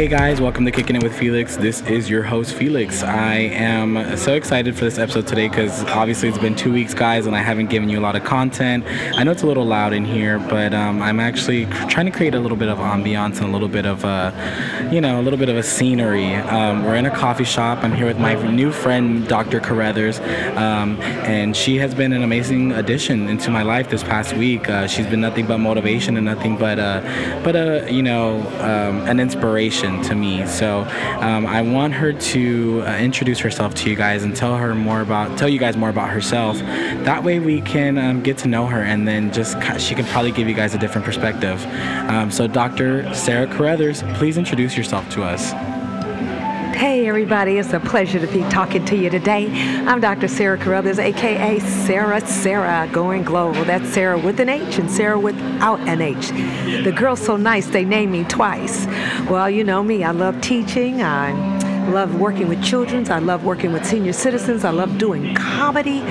Hey guys, welcome to Kicking It with Felix. This is your host Felix. I am so excited for this episode today because obviously it's been two weeks, guys, and I haven't given you a lot of content. I know it's a little loud in here, but um, I'm actually trying to create a little bit of ambiance and a little bit of, uh, you know, a little bit of a scenery. Um, we're in a coffee shop. I'm here with my new friend, Dr. Carruthers, um, and she has been an amazing addition into my life this past week. Uh, she's been nothing but motivation and nothing but, uh, but a, you know, um, an inspiration to me. So um, I want her to uh, introduce herself to you guys and tell her more about, tell you guys more about herself. That way we can um, get to know her and then just she can probably give you guys a different perspective. Um, so Dr. Sarah Carruthers, please introduce yourself to us. Hey, everybody, it's a pleasure to be talking to you today. I'm Dr. Sarah Carruthers, aka Sarah Sarah, going global. That's Sarah with an H and Sarah without an H. The girl's so nice, they named me twice. Well, you know me, I love teaching. I love working with children. I love working with senior citizens. I love doing comedy.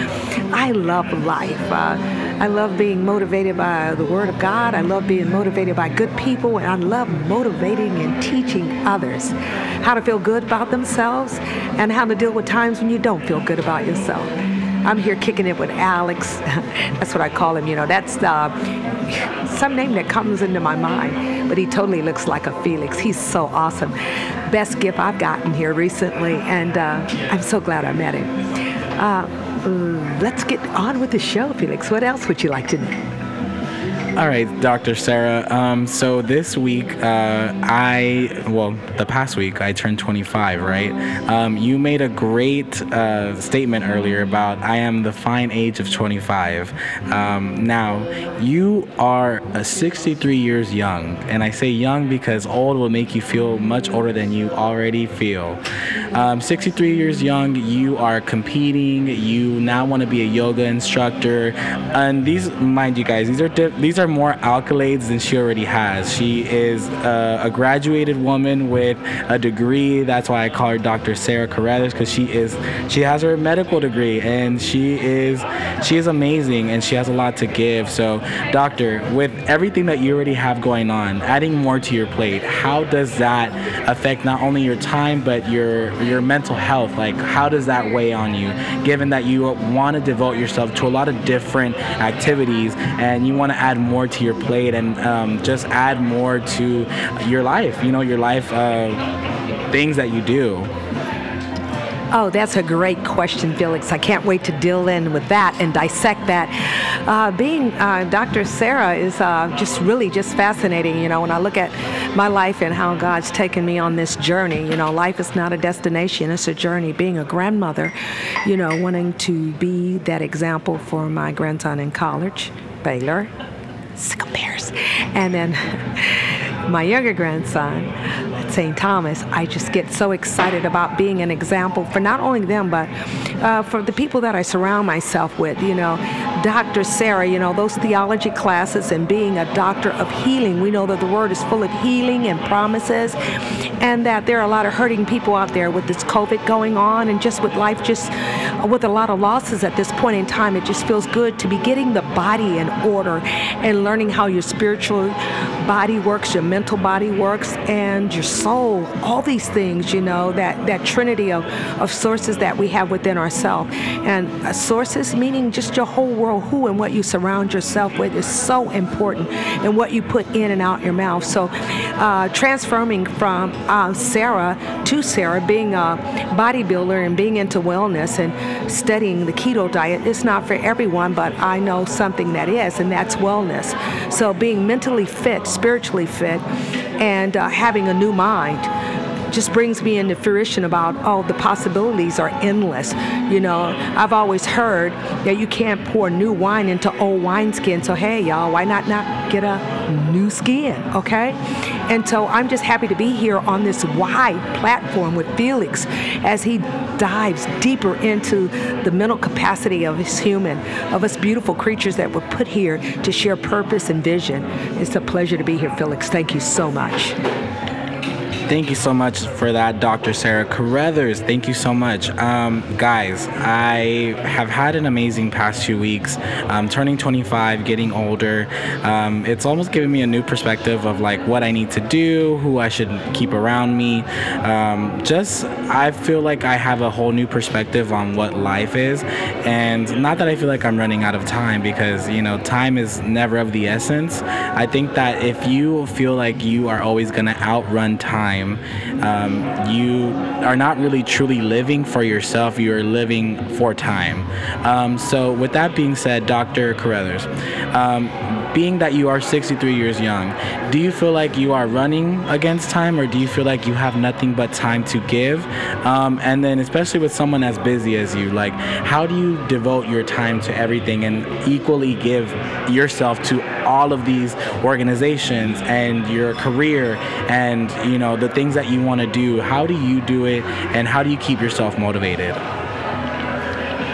I love life. Uh, I love being motivated by the Word of God. I love being motivated by good people. And I love motivating and teaching others how to feel good about themselves and how to deal with times when you don't feel good about yourself. I'm here kicking it with Alex. That's what I call him. You know, that's uh, some name that comes into my mind. But he totally looks like a Felix. He's so awesome. Best gift I've gotten here recently, and uh, I'm so glad I met him. Uh, let's get on with the show, Felix. What else would you like to know? All right, Dr. Sarah. Um, so this week, uh, I, well, the past week, I turned 25, right? Um, you made a great uh, statement earlier about I am the fine age of 25. Um, now, you are 63 years young, and I say young because old will make you feel much older than you already feel. Um, 63 years young, you are competing. You now want to be a yoga instructor, and these, mind you guys, these are di- these are more accolades than she already has. She is a, a graduated woman with a degree. That's why I call her Dr. Sarah Carruthers because she is she has her medical degree and she is she is amazing and she has a lot to give. So, doctor, with everything that you already have going on, adding more to your plate, how does that affect not only your time but your your mental health? Like how does that weigh on you given that you want to devote yourself to a lot of different activities and you want to add more to your plate and um, just add more to your life, you know, your life uh, things that you do. Oh, that's a great question, Felix. I can't wait to deal in with that and dissect that. Uh, being uh, Dr. Sarah is uh, just really just fascinating. You know, when I look at my life and how God's taken me on this journey, you know, life is not a destination, it's a journey. Being a grandmother, you know, wanting to be that example for my grandson in college, Baylor, sick bears. And then my younger grandson St. Thomas, I just get so excited about being an example for not only them, but uh, for the people that I surround myself with. You know, Dr. Sarah, you know, those theology classes and being a doctor of healing. We know that the word is full of healing and promises, and that there are a lot of hurting people out there with this COVID going on and just with life, just with a lot of losses at this point in time. It just feels good to be getting the body in order and learning how your spiritual body works, your mental body works, and your soul. All these things, you know, that, that trinity of, of sources that we have within ourselves. And uh, sources meaning just your whole world who and what you surround yourself with is so important, and what you put in and out your mouth. So, uh, transforming from uh, Sarah to Sarah, being a bodybuilder and being into wellness and studying the keto diet is not for everyone, but I know something that is, and that's wellness. So, being mentally fit, spiritually fit, and uh, having a new mind just brings me into fruition about oh the possibilities are endless. You know i've always heard that you can't pour new wine into old wineskin. So hey y'all why not not get a new skin okay? And so i'm just happy to be here on this wide platform with felix as he dives deeper into the mental capacity of us human of us beautiful creatures that were put here to share purpose and vision. It's a pleasure to be here felix. Thank you so much Thank you so much for that, Dr. Sarah Carruthers. Thank you so much. Um, guys, I have had an amazing past few weeks. Um, turning 25, getting older. Um, it's almost given me a new perspective of like what I need to do, who I should keep around me. Um, just, I feel like I have a whole new perspective on what life is. And not that I feel like I'm running out of time because, you know, time is never of the essence. I think that if you feel like you are always going to outrun time, time, um, you are not really truly living for yourself, you are living for time. Um, so, with that being said, Dr. Carruthers, um, being that you are 63 years young, do you feel like you are running against time or do you feel like you have nothing but time to give? Um, and then, especially with someone as busy as you, like, how do you devote your time to everything and equally give yourself to all of these organizations and your career and, you know, the things that you want to do? How do you do it and how do you keep yourself motivated?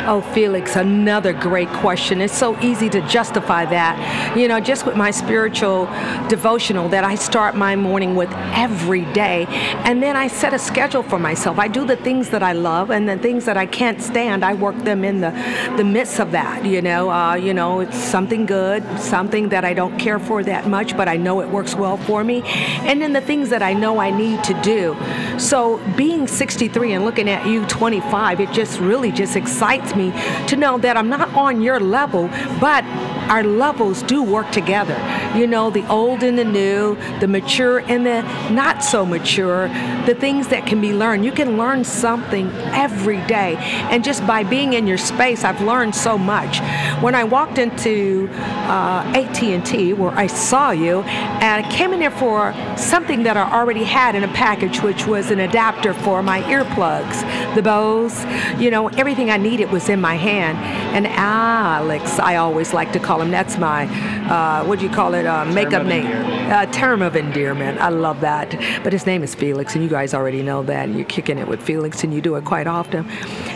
Oh, Felix, another great question. It's so easy to justify that. You know, just with my spiritual devotional that I start my morning with every day, and then I set a schedule for myself. I do the things that I love, and the things that I can't stand, I work them in the, the midst of that. You know, uh, you know, it's something good, something that I don't care for that much, but I know it works well for me, and then the things that I know I need to do. So being 63 and looking at you 25, it just really just excites me to know that I'm not on your level, but our levels do work together. You know, the old and the new, the mature and the not so mature, the things that can be learned. You can learn something every day. And just by being in your space, I've learned so much. When I walked into uh, AT&T, where I saw you, and I came in there for something that I already had in a package, which was an adapter for my earplugs, the bows, you know, everything I needed was in my hand. And Alex, I always like to call him. That's my, uh, what do you call it, uh, makeup name. Uh, term of endearment. I love that. But his name is Felix, and you guys already know that. And you're kicking it with Felix, and you do it quite often.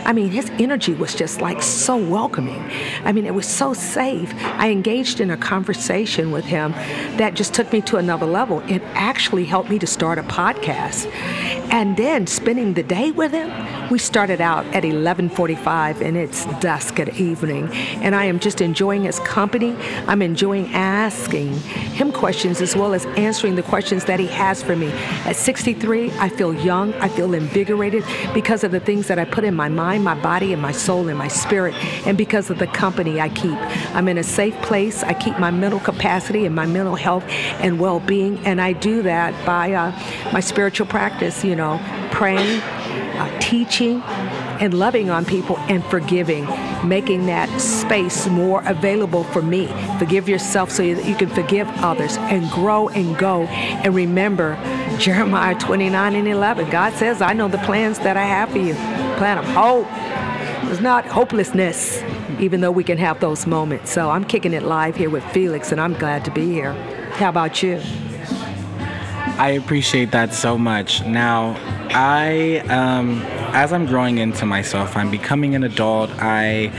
I mean, his energy was just like so welcoming. I mean, it was so safe. I engaged in a conversation with him that just took me to another level. It actually helped me to start a podcast. And then spending the day with him, we started out at 11:45 and it's dusk at evening, and I am just enjoying his company. I'm enjoying asking him questions as well as answering the questions that he has for me. At 63, I feel young, I feel invigorated because of the things that I put in my mind, my body, and my soul and my spirit, and because of the company I keep. I'm in a safe place. I keep my mental capacity and my mental health and well-being, and I do that by uh, my spiritual practice. You know, praying uh, teaching and loving on people and forgiving, making that space more available for me. Forgive yourself so that you can forgive others and grow and go. And remember Jeremiah 29 and 11. God says, I know the plans that I have for you. Plan of hope. It's not hopelessness, even though we can have those moments. So I'm kicking it live here with Felix, and I'm glad to be here. How about you? I appreciate that so much. Now, I, um, as I'm growing into myself, I'm becoming an adult. I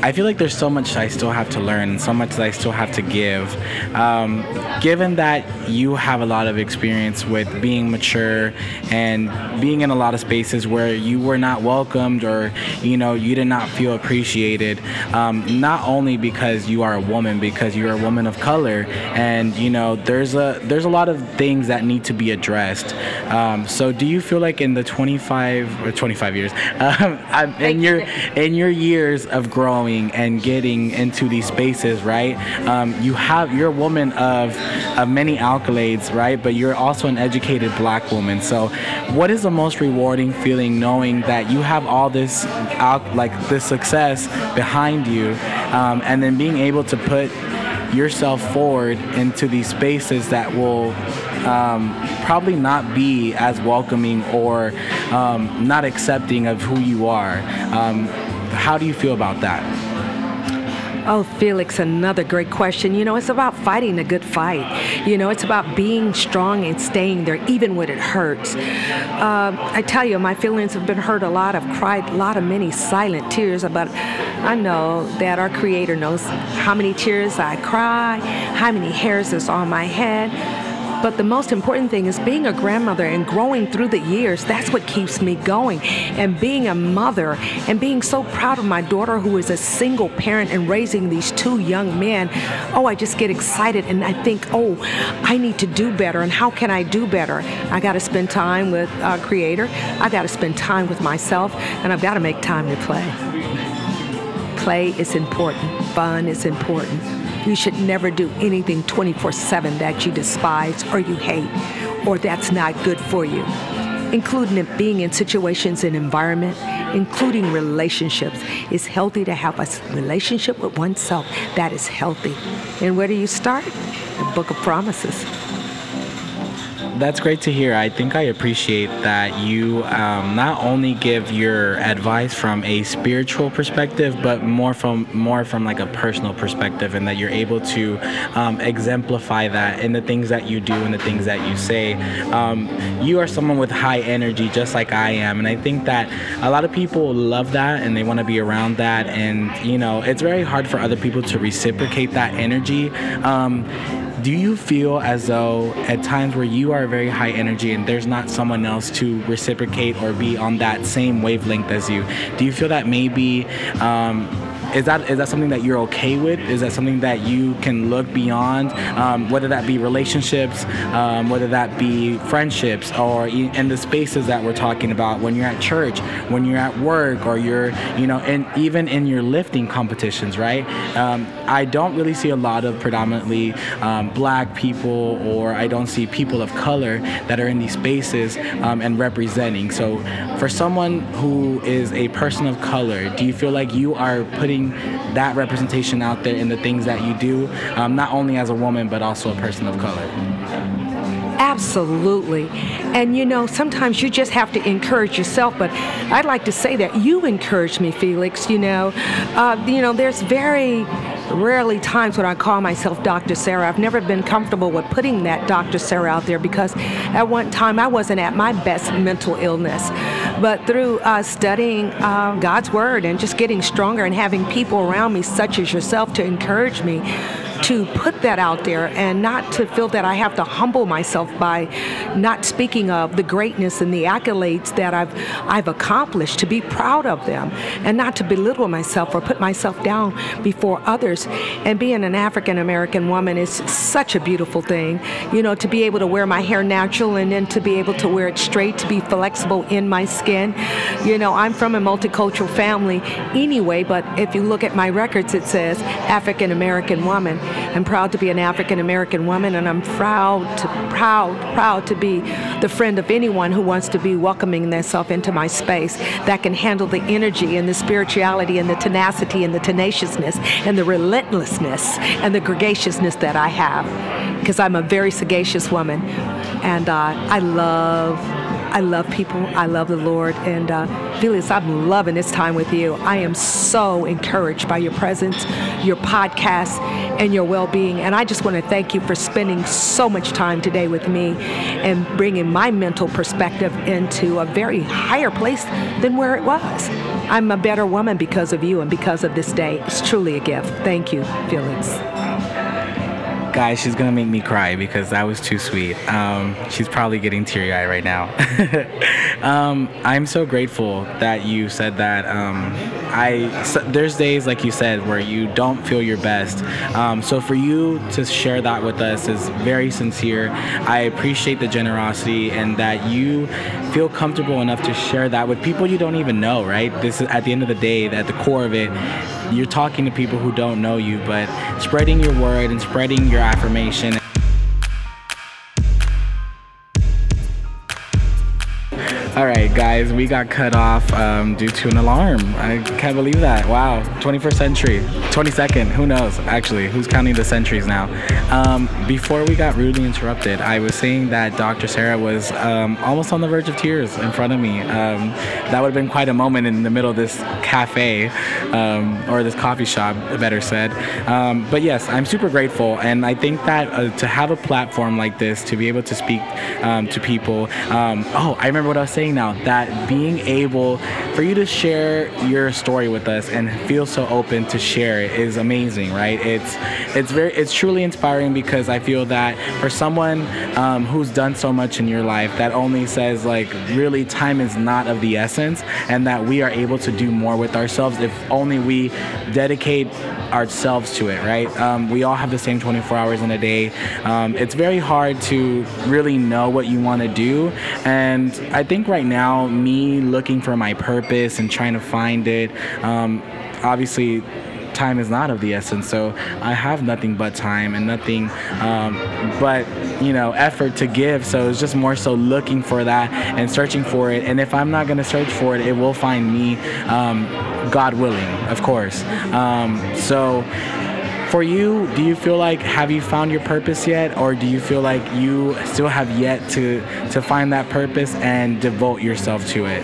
I feel like there's so much I still have to learn, so much that I still have to give. Um, given that you have a lot of experience with being mature and being in a lot of spaces where you were not welcomed or you know you did not feel appreciated, um, not only because you are a woman, because you're a woman of color, and you know there's a there's a lot of things that need to be addressed. Um, so do you feel like in the 25 or 25 years, um, in your in your years of growing and getting into these spaces, right? Um, you have you're a woman of of many accolades, right? But you're also an educated black woman. So, what is the most rewarding feeling knowing that you have all this out like this success behind you, um, and then being able to put yourself forward into these spaces that will um, probably not be as welcoming or um, not accepting of who you are. Um, how do you feel about that? Oh, Felix, another great question. You know, it's about fighting a good fight. You know, it's about being strong and staying there, even when it hurts. Uh, I tell you, my feelings have been hurt a lot. I've cried a lot of many silent tears, but I know that our Creator knows how many tears I cry, how many hairs is on my head But the most important thing is being a grandmother and growing through the years. That's what keeps me going. And being a mother and being so proud of my daughter who is a single parent and raising these two young men. Oh, I just get excited and I think, oh, I need to do better. And how can I do better? I got to spend time with uh, Creator. I got to spend time with myself, and I've got to make time to play. Play is important. Fun is important. You should never do anything 24 7 that you despise or you hate or that's not good for you, including being in situations and environment, including relationships. It's healthy to have a relationship with oneself that is healthy. And where do you start? The Book of Promises that's great to hear. I think I appreciate that you um, not only give your advice from a spiritual perspective, but more from more from like a personal perspective, and that you're able to um, exemplify that in the things that you do and the things that you say. Um, you are someone with high energy, just like I am, and I think that a lot of people love that and they want to be around that, and you know, it's very hard for other people to reciprocate that energy um, do you feel as though at times where you are very high energy and there's not someone else to reciprocate or be on that same wavelength as you, do you feel that maybe um, is that is that something that you're okay with? Is that something that you can look beyond, um, whether that be relationships, um, whether that be friendships, or in the spaces that we're talking about when you're at church, when you're at work, or you're you know, and even in your lifting competitions, right? Um, I don't really see a lot of predominantly um, black people, or I don't see people of color that are in these spaces um, and representing. So, for someone who is a person of color, do you feel like you are putting putting that representation out there in the things that you do, um, not only as a woman, but also a person of color. Absolutely. And you know, sometimes you just have to encourage yourself, but I'd like to say that you encourage me, Felix. You know, uh, you know, there's very rarely times when I call myself Dr. Sarah. I've never been comfortable with putting that Dr. Sarah out there because at one time I wasn't at my best mental illness. But through uh, studying uh, God's Word and just getting stronger and having people around me, such as yourself, to encourage me, to put that out there and not to feel that I have to humble myself by not speaking of the greatness and the accolades that I've I've accomplished to be proud of them and not to belittle myself or put myself down before others. And being an African American woman is such a beautiful thing you know to be able to wear my hair natural and then to be able to wear it straight to be flexible in my skin. You know I'm from a multicultural family anyway but if you look at my records it says African American woman I'm proud to be an African American woman, and I'm proud, to, proud, proud to be the friend of anyone who wants to be welcoming themselves into my space that can handle the energy and the spirituality and the tenacity and the tenaciousness and the relentlessness and the gregaciousness that I have, because I'm a very sagacious woman, and uh, I love I love people. I love the Lord. And uh, Felix, I'm loving this time with you. I am so encouraged by your presence, your podcast, and your well being. And I just want to thank you for spending so much time today with me and bringing my mental perspective into a very higher place than where it was. I'm a better woman because of you and because of this day. It's truly a gift. Thank you, Felix guys, she's gonna make me cry because that was too sweet. Um, she's probably getting teary eyed right now. um, I'm so grateful that you said that. Um, I so there's days like you said where you don't feel your best. Um, so for you to share that with us is very sincere. I appreciate the generosity and that you feel comfortable enough to share that with people you don't even know. Right? This is at the end of the day, at the core of it, you're talking to people who don't know you, but spreading your word and spreading your affirmation All right, guys, we got cut off um, due to an alarm. I can't believe that. Wow, 21st century, 22nd. Who knows? Actually, who's counting the centuries now? Um, before we got rudely interrupted, I was saying that Dr. Sarah was um, almost on the verge of tears in front of me. Um, that would have been quite a moment in the middle of this cafe um, or this coffee shop, better said. Um, but yes, I'm super grateful, and I think that uh, to have a platform like this to be able to speak to people. oh, I remember what I was saying now that being able for you to share your story with us and feel so open to share it is amazing, right? It's it's very it's truly inspiring because I feel that for someone um, who's done so much in your life that only says like really time is not of the essence and that we are able to do more with ourselves if only we dedicate ourselves to it, right? Um, we all have the same 24 hours in a day. Um, it's very hard to really know what you want to do. And I think right now, me looking for my purpose and trying to find it, um, obviously, time is not of the essence. So I have nothing but time and nothing um, but you know effort to give. So it's just more so looking for that and searching for it. And if I'm not gonna search for it, it will find me. Um, God willing, of course. Um, so for you, do you feel like have you found your purpose yet, or do you feel like you still have yet to to find that purpose and devote yourself to it?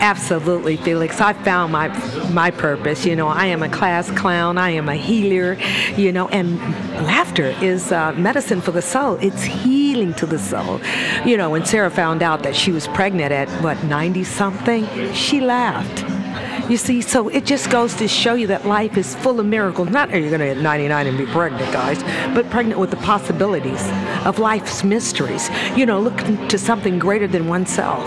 Absolutely, Felix. I found my my purpose. You know, I am a class clown. I am a healer. You know, and laughter is uh, medicine for the soul. It's healing to the soul. You know, when Sarah found out that she was pregnant at what 90 something, she laughed you see, so it just goes to show you that life is full of miracles. Not are you going to get 99 and be pregnant, guys, but pregnant with the possibilities of life's mysteries. You know, looking to something greater than oneself.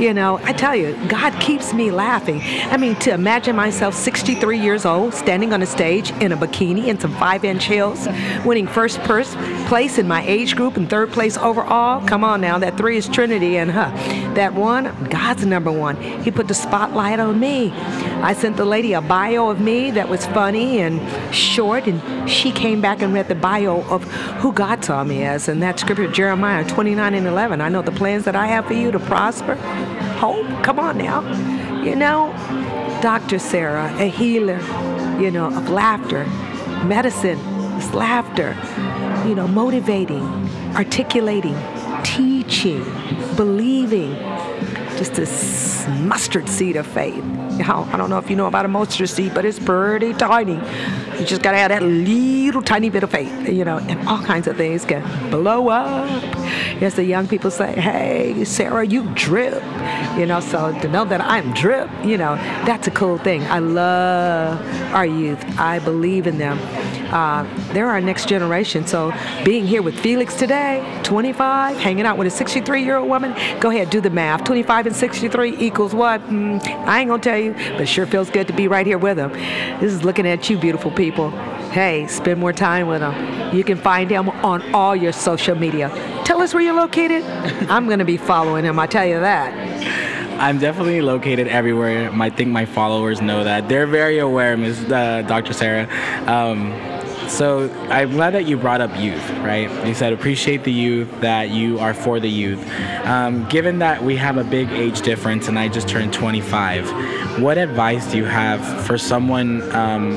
You know, I tell you, God keeps me laughing. I mean, to imagine myself 63 years old, standing on a stage in a bikini and some five-inch heels, winning first place in my age group and third place overall. Come on now, that three is Trinity, and huh, that one, God's number one. He put the spotlight on me. I sent the lady a bio of me that was funny and short, and she came back and read the bio of who God saw me as. And that scripture, Jeremiah 29 and 11. I know the plans that I have for you to prosper, hope. Come on now. You know, Dr. Sarah, a healer, you know, of laughter, medicine is laughter, you know, motivating, articulating, teaching, believing, just a mustard seed of faith. I don't know if you know about a mustard seed, but it's pretty tiny. You just gotta have that little tiny bit of faith, you know, and all kinds of things can blow up. As the young people say, hey, Sarah, you drip. You know, so to know that I'm drip, you know, that's a cool thing. I love our youth. I believe in them. Uh, they're our next generation. So being here with Felix today, 25, hanging out with a 63 year old woman, go ahead, do the math. 25 and 63 equals what? Mm, I ain't gonna tell you, but it sure feels good to be right here with them. This is looking at you, beautiful people. Hey, spend more time with them. You can find him on all your social media. Tell us where you're located. I'm gonna be following him, I tell you that. I'm definitely located everywhere. I think my followers know that. They're very aware, Ms. Uh, Dr. Sarah. Um, so I'm glad that you brought up youth, right? You said appreciate the youth, that you are for the youth. Um, given that we have a big age difference and I just turned 25, what advice do you have for someone um,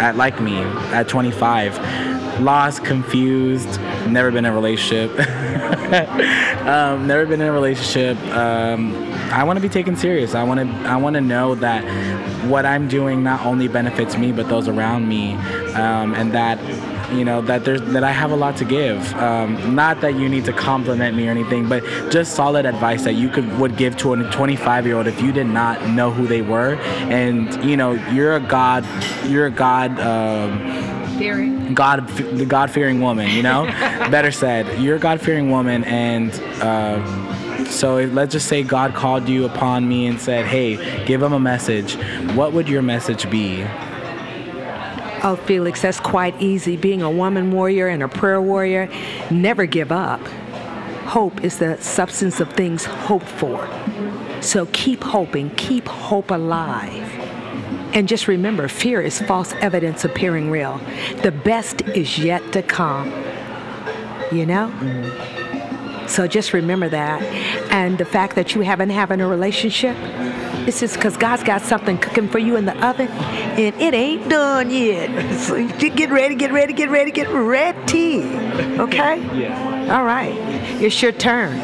at like me at 25, lost, confused, never been in a relationship, um, never been in a relationship? Um, I want to be taken serious. I want to I want to know that what I'm doing not only benefits me but those around me, um, and that you know that there's that I have a lot to give. Um, not that you need to compliment me or anything, but just solid advice that you could would give to a 25 year old if you did not know who they were, and you know you're a God, you're a God. Um, Fearing. God, the God-fearing woman, you know. Better said, you're a God-fearing woman, and uh, so let's just say God called you upon me and said, hey, give him a message. What would your message be? Oh, Felix, that's quite easy. Being a woman warrior and a prayer warrior, never give up. Hope is the substance of things hoped for. So keep hoping, keep hope alive. And just remember, fear is false evidence appearing real. The best is yet to come. You know? Mm-hmm. So just remember that. And the fact that you haven't having a relationship, it's just because God's got something cooking for you in the oven, and it ain't done yet. So get ready, get ready, get ready, get ready. Okay? Yeah. All right. It's your turn.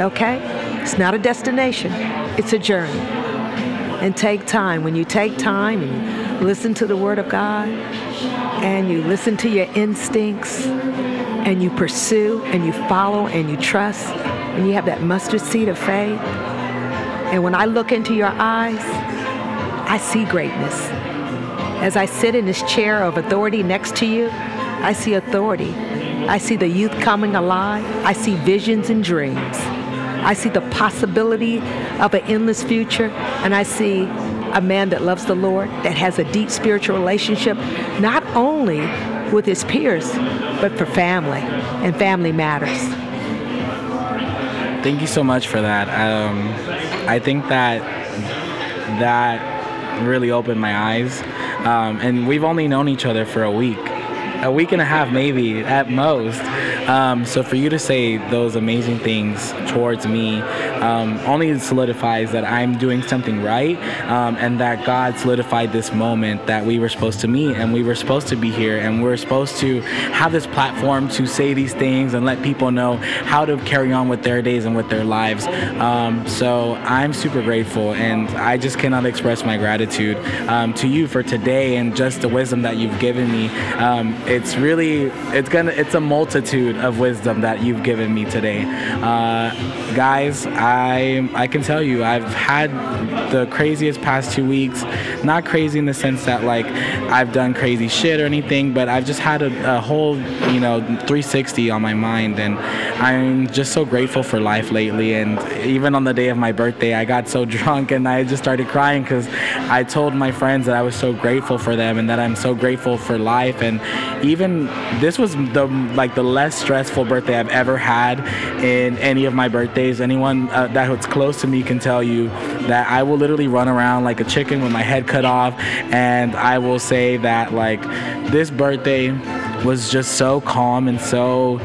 Okay? It's not a destination. It's a journey. And take time. When you take time and listen to the Word of God, and you listen to your instincts, and you pursue and you follow and you trust, and you have that mustard seed of faith. And when I look into your eyes, I see greatness. As I sit in this chair of authority next to you, I see authority. I see the youth coming alive. I see visions and dreams. I see the possibility of an endless future, and I see a man that loves the Lord, that has a deep spiritual relationship, not only with his peers, but for family, and family matters. Thank you so much for that. Um, I think that that really opened my eyes, um, and we've only known each other for a week, a week and a half maybe at most. Um, so for you to say those amazing things towards me um, only solidifies that I'm doing something right um, and that God solidified this moment that we were supposed to meet and we were supposed to be here and we're supposed to have this platform to say these things and let people know how to carry on with their days and with their lives. Um, so I'm super grateful and I just cannot express my gratitude um, to you for today and just the wisdom that you've given me. Um, it's really, it's gonna, it's a multitude of wisdom that you've given me today. Uh, guys, I I can tell you I've had the craziest past two weeks. Not crazy in the sense that like I've done crazy shit or anything, but I've just had a, a whole you know 360 on my mind, and I'm just so grateful for life lately. And even on the day of my birthday, I got so drunk and I just started crying because I told my friends that I was so grateful for them and that I'm so grateful for life. And even this was the like the less stressful birthday I've ever had in any of my birthdays. Anyone uh, that was close to me can tell you that I will literally run around like a chicken with my head cut off, and I will say that like this birthday was just so calm and so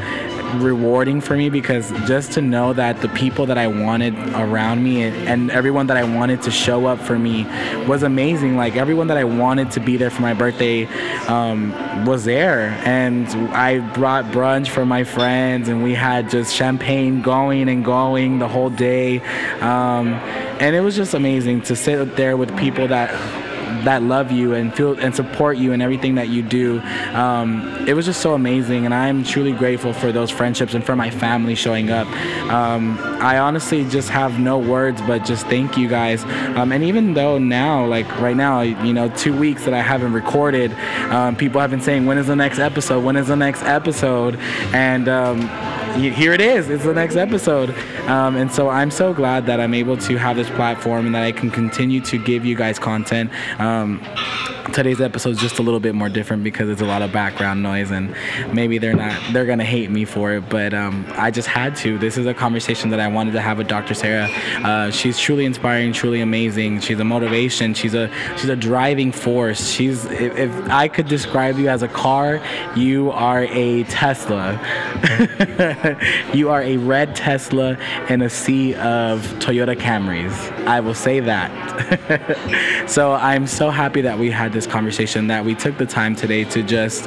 rewarding for me because just to know that the people that I wanted around me and, everyone that I wanted to show up for me was amazing. Like everyone that I wanted to be there for my birthday um, was there, and I brought brunch for my friends, and we had just champagne going and going the whole day, um, and it was just amazing to sit there with people that that love you and feel and support you in everything that you do. Um, it was just so amazing, and I'm truly grateful for those friendships and for my family showing up. Um, I honestly just have no words, but just thank you guys. Um, and even though now, like right now, you know, two weeks that I haven't recorded, um, people have been saying, "When is the next episode? When is the next episode?" And um, here it is. It's the next episode. Um, and so I'm so glad that I'm able to have this platform and that I can continue to give you guys content. Um, today's episode is just a little bit more different because it's a lot of background noise and maybe they're not they're gonna hate me for it but um, i just had to. This is a conversation that i wanted to have with dr sarah. Uh, she's truly inspiring truly amazing. She's a motivation. She's a she's a driving force. She's if, if i could describe you as a car you are a tesla. You are a red tesla in a sea of toyota camrys. I will say that. So i'm so happy that we had this conversation that we took the time today to just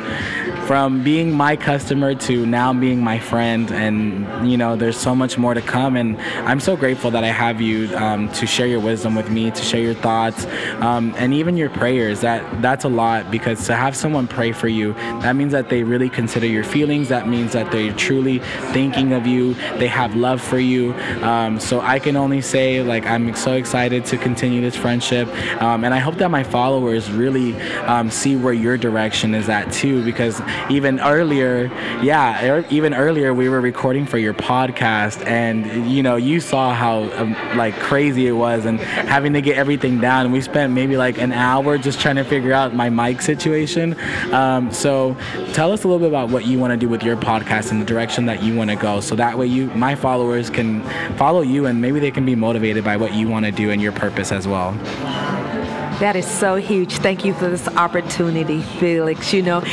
from being my customer to now being my friend. And you know there's so much more to come. And i'm so grateful that i have you um, to share your wisdom with me to share your thoughts um, and even your prayers. That that's a lot because to have someone pray for you that means that they really consider your feelings. That means that they're truly thinking of you. They have love for you. Um, so i can only say like i'm so excited to continue this friendship. Um, and i hope that my followers really um, see where your direction is at too because even earlier, yeah, er, even earlier we were recording for your podcast, and you know you saw how um, like crazy it was, and having to get everything down. We spent maybe like an hour just trying to figure out my mic situation. Um, so tell us a little bit about what you want to do with your podcast and the direction that you want to go, so that way you, my followers, can follow you, and maybe they can be motivated by what you want to do and your purpose as well. That is so huge. Thank you for this opportunity, Felix. You know,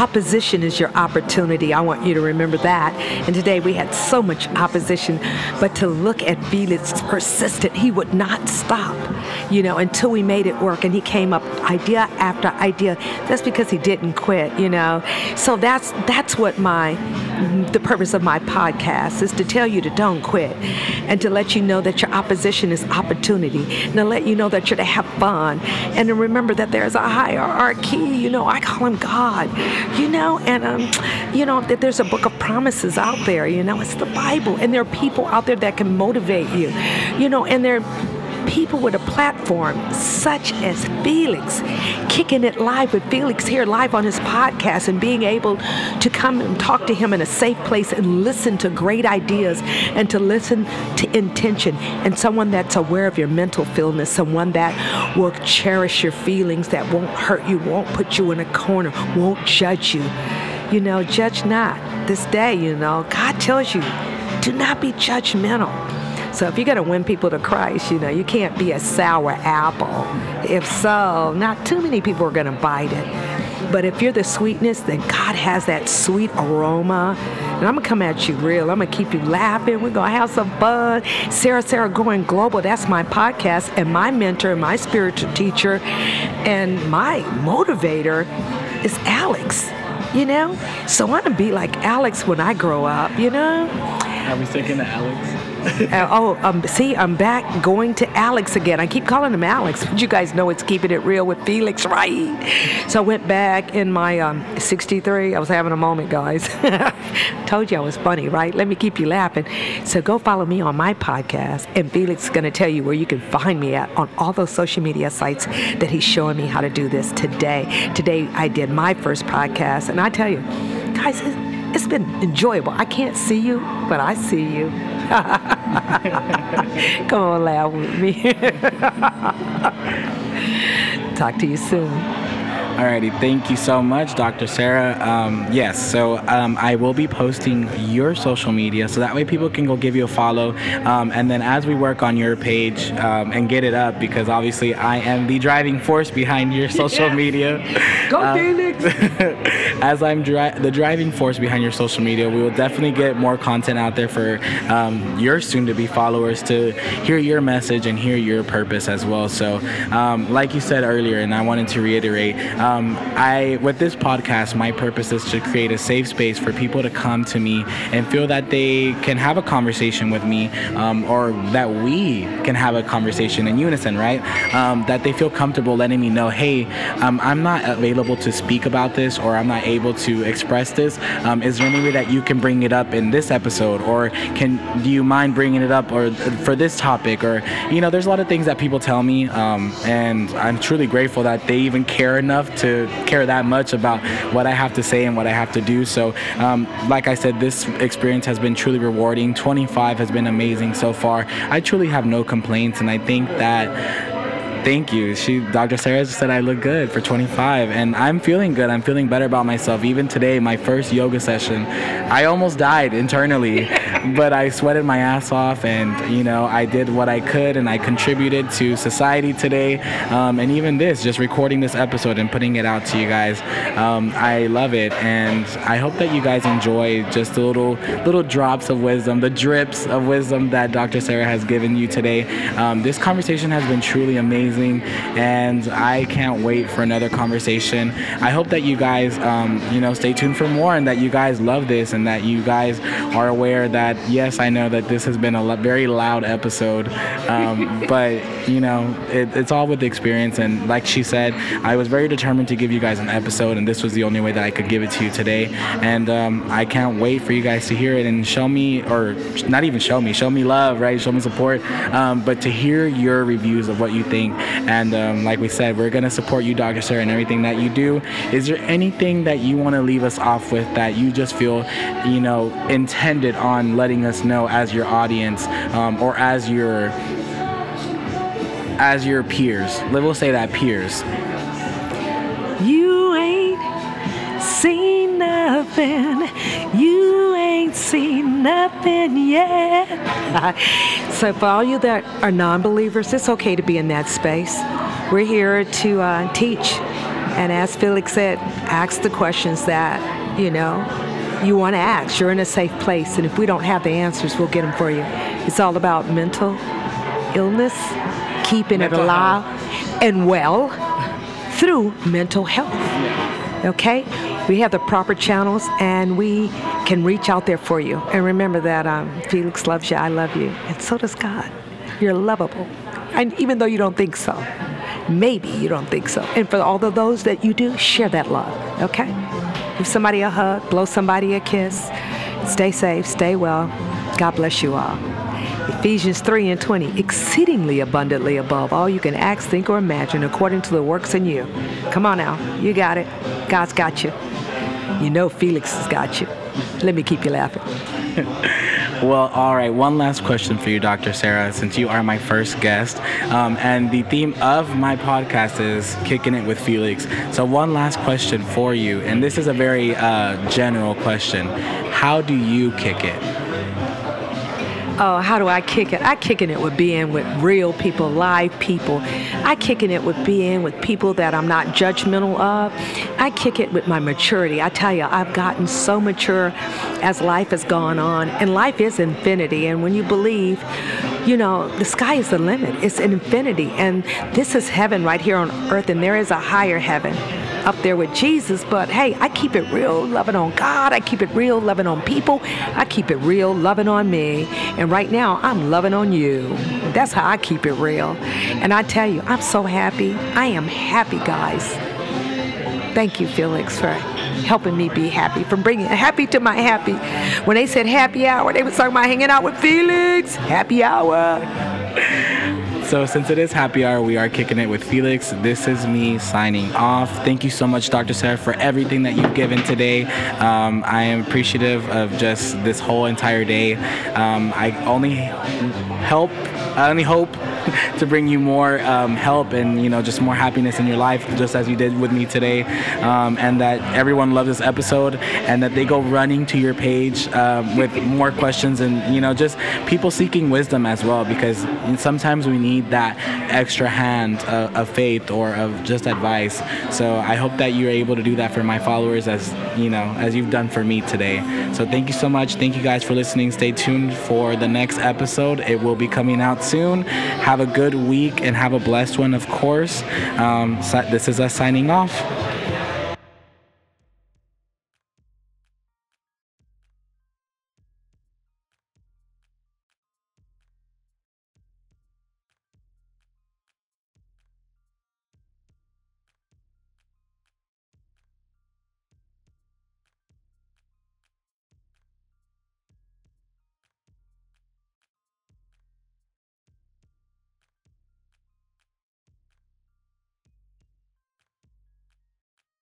opposition is your opportunity. I want you to remember that. And today we had so much opposition, but to look at Felix persistent, he would not stop, you know, until we made it work. And he came up idea after idea. That's because he didn't quit, you know. So that's that's what my the purpose of my podcast is to tell you to don't quit and to let you know that your opposition is opportunity and to let you know that you're to have fun and to remember that there's a hierarchy. You know, I call him God. You know, and um, you know that there's a book of promises out there. You know, it's the Bible, and there are people out there that can motivate you. You know, and there people with a platform such as Felix, kicking it live with Felix here live on his podcast and being able to come and talk to him in a safe place and listen to great ideas and to listen to intention and someone that's aware of your mental illness, someone that will cherish your feelings, that won't hurt you, won't put you in a corner, won't judge you. You know, judge not this day, you know. God tells you, do not be judgmental. So if you're going to win people to Christ, you know, you can't be a sour apple. If so, not too many people are going to bite it. But if you're the sweetness, then God has that sweet aroma. And I'm going to come at you real. I'm going to keep you laughing. We're going to have some fun. Sarah, Sarah Going Global, that's my podcast. And my mentor, my spiritual teacher, and my motivator is Alex. You know? So I want to be like Alex when I grow up, you know? Are we sticking to Alex? Uh, oh, um, see, I'm back going to Alex again. I keep calling him Alex, but you guys know it's keeping it real with Felix, right? So I went back in my um, 63. I was having a moment, guys. Told you I was funny, right? Let me keep you laughing. So go follow me on my podcast, and Felix is going to tell you where you can find me at on all those social media sites that he's showing me how to do this today. Today I did my first podcast, and I tell you, guys, it's been enjoyable. I can't see you, but I see you. Come on, laugh with me. Talk to you soon. Alrighty, thank you so much, Dr. Sarah. Um, yes, so um, I will be posting your social media so that way people can go give you a follow. Um, and then as we work on your page um, and get it up, because obviously I am the driving force behind your social media. Go, um, Felix! as I'm dri- the driving force behind your social media, we will definitely get more content out there for um, your soon to be followers to hear your message and hear your purpose as well. So, like you said earlier, and I wanted to reiterate, um, I with this podcast, my purpose is to create a safe space for people to come to me and feel that they can have a conversation with me, um, or that we can have a conversation in unison, right? Um, that they feel comfortable letting me know, hey, um, I'm not available to speak about this, or I'm not able to express this. Um, is there any way that you can bring it up in this episode, or can do you mind bringing it up, or for this topic, or you know, there's a lot of things that people tell me, um, and I'm truly grateful that they even care enough to care that much about what I have to say and what I have to do. So, um, like I said, this experience has been truly rewarding. 25 has been amazing so far. I truly have no complaints, and I think that thank you. She, Dr. Sarah said I look good for 25, and I'm feeling good. I'm feeling better about myself. Even today, my first yoga session, I almost died internally, but I sweated my ass off, and you know, I did what I could, and I contributed to society today. Um, and even this, just recording this episode and putting it out to you guys, um, I love it, and I hope that you guys enjoy just the little little drops of wisdom, the drips of wisdom that Dr. Sarah has given you today. Um, this conversation has been truly amazing amazing, and I can't wait for another conversation. I hope that you guys, um, you know, stay tuned for more, and that you guys love this, and that you guys are aware that yes, I know that this has been a very loud episode, um, but you know, it, it's all with the experience. And like she said, I was very determined to give you guys an episode, and this was the only way that I could give it to you today. And um, I can't wait for you guys to hear it and show me, or not even show me, show me love, right? Show me support, um, but to hear your reviews of what you think and um, like we said, we're going to support you, Dr. And everything that you do. Is there anything that you want to leave us off with that you just feel, you know, intended on letting us know as your audience um, or as your as your peers? We'll say that peers. You ain't seen nothing. You ain't seen nothing yet. so, for all you that are non believers, it's okay to be in that space. We're here to uh, teach. And as Felix said, ask the questions that, you know, you want to ask. You're in a safe place. And if we don't have the answers, we'll get them for you. It's all about mental illness, keeping mental it alive health. and well through mental health. Okay? We have the proper channels and we can reach out there for you. And remember that um, Felix loves you, I love you, and so does God. You're lovable, and even though you don't think so. maybe you don't think so. And for all of those that you do, share that love, okay? Give somebody a hug, blow somebody a kiss. Stay safe, stay well. God bless you all. Ephesians 3 and 20, exceedingly abundantly above all you can ask, think, or imagine according to the works in you. Come on now, you got it. God's got you. You know Felix has got you. Let me keep you laughing. Well, all right. One last question for you, Dr. Sarah, since you are my first guest. Um, and the theme of my podcast is kicking it with Felix. So, one last question for you. And this is a very uh, general question How do you kick it? Oh, how do I kick it? I kicking it with being with real people, live people. I kicking it with being with people that I'm not judgmental of. I kick it with my maturity. I tell you, I've gotten so mature as life has gone on, and life is infinity. And when you believe, you know, the sky is the limit. It's infinity, and this is heaven right here on earth, and there is a higher heaven up there with Jesus, but hey, I keep it real loving on God. I keep it real loving on people. I keep it real loving on me. And right now, I'm loving on you. That's how I keep it real. And I tell you, I'm so happy. I am happy, guys. Thank you, Felix, for helping me be happy, from bringing happy to my happy. When they said happy hour, they was talking about hanging out with Felix. Happy hour. So, since it is happy hour, we are kicking it with Felix. This is me signing off. Thank you so much, Dr. Sarah, for everything that you've given today. Um, I am appreciative of just this whole entire day. Um, I only help, I only hope to bring you more um, help and you know just more happiness in your life, just as you did with me today, um, and that everyone loves this episode and that they go running to your page um, with more questions and you know just people seeking wisdom as well because sometimes we need that extra hand of, of faith or of just advice. So I hope that you're able to do that for my followers as you know as you've done for me today. So thank you so much. Thank you guys for listening. Stay tuned for the next episode. It will be coming out soon. Have a good week and have a blessed one, of course. Um, this is us signing off.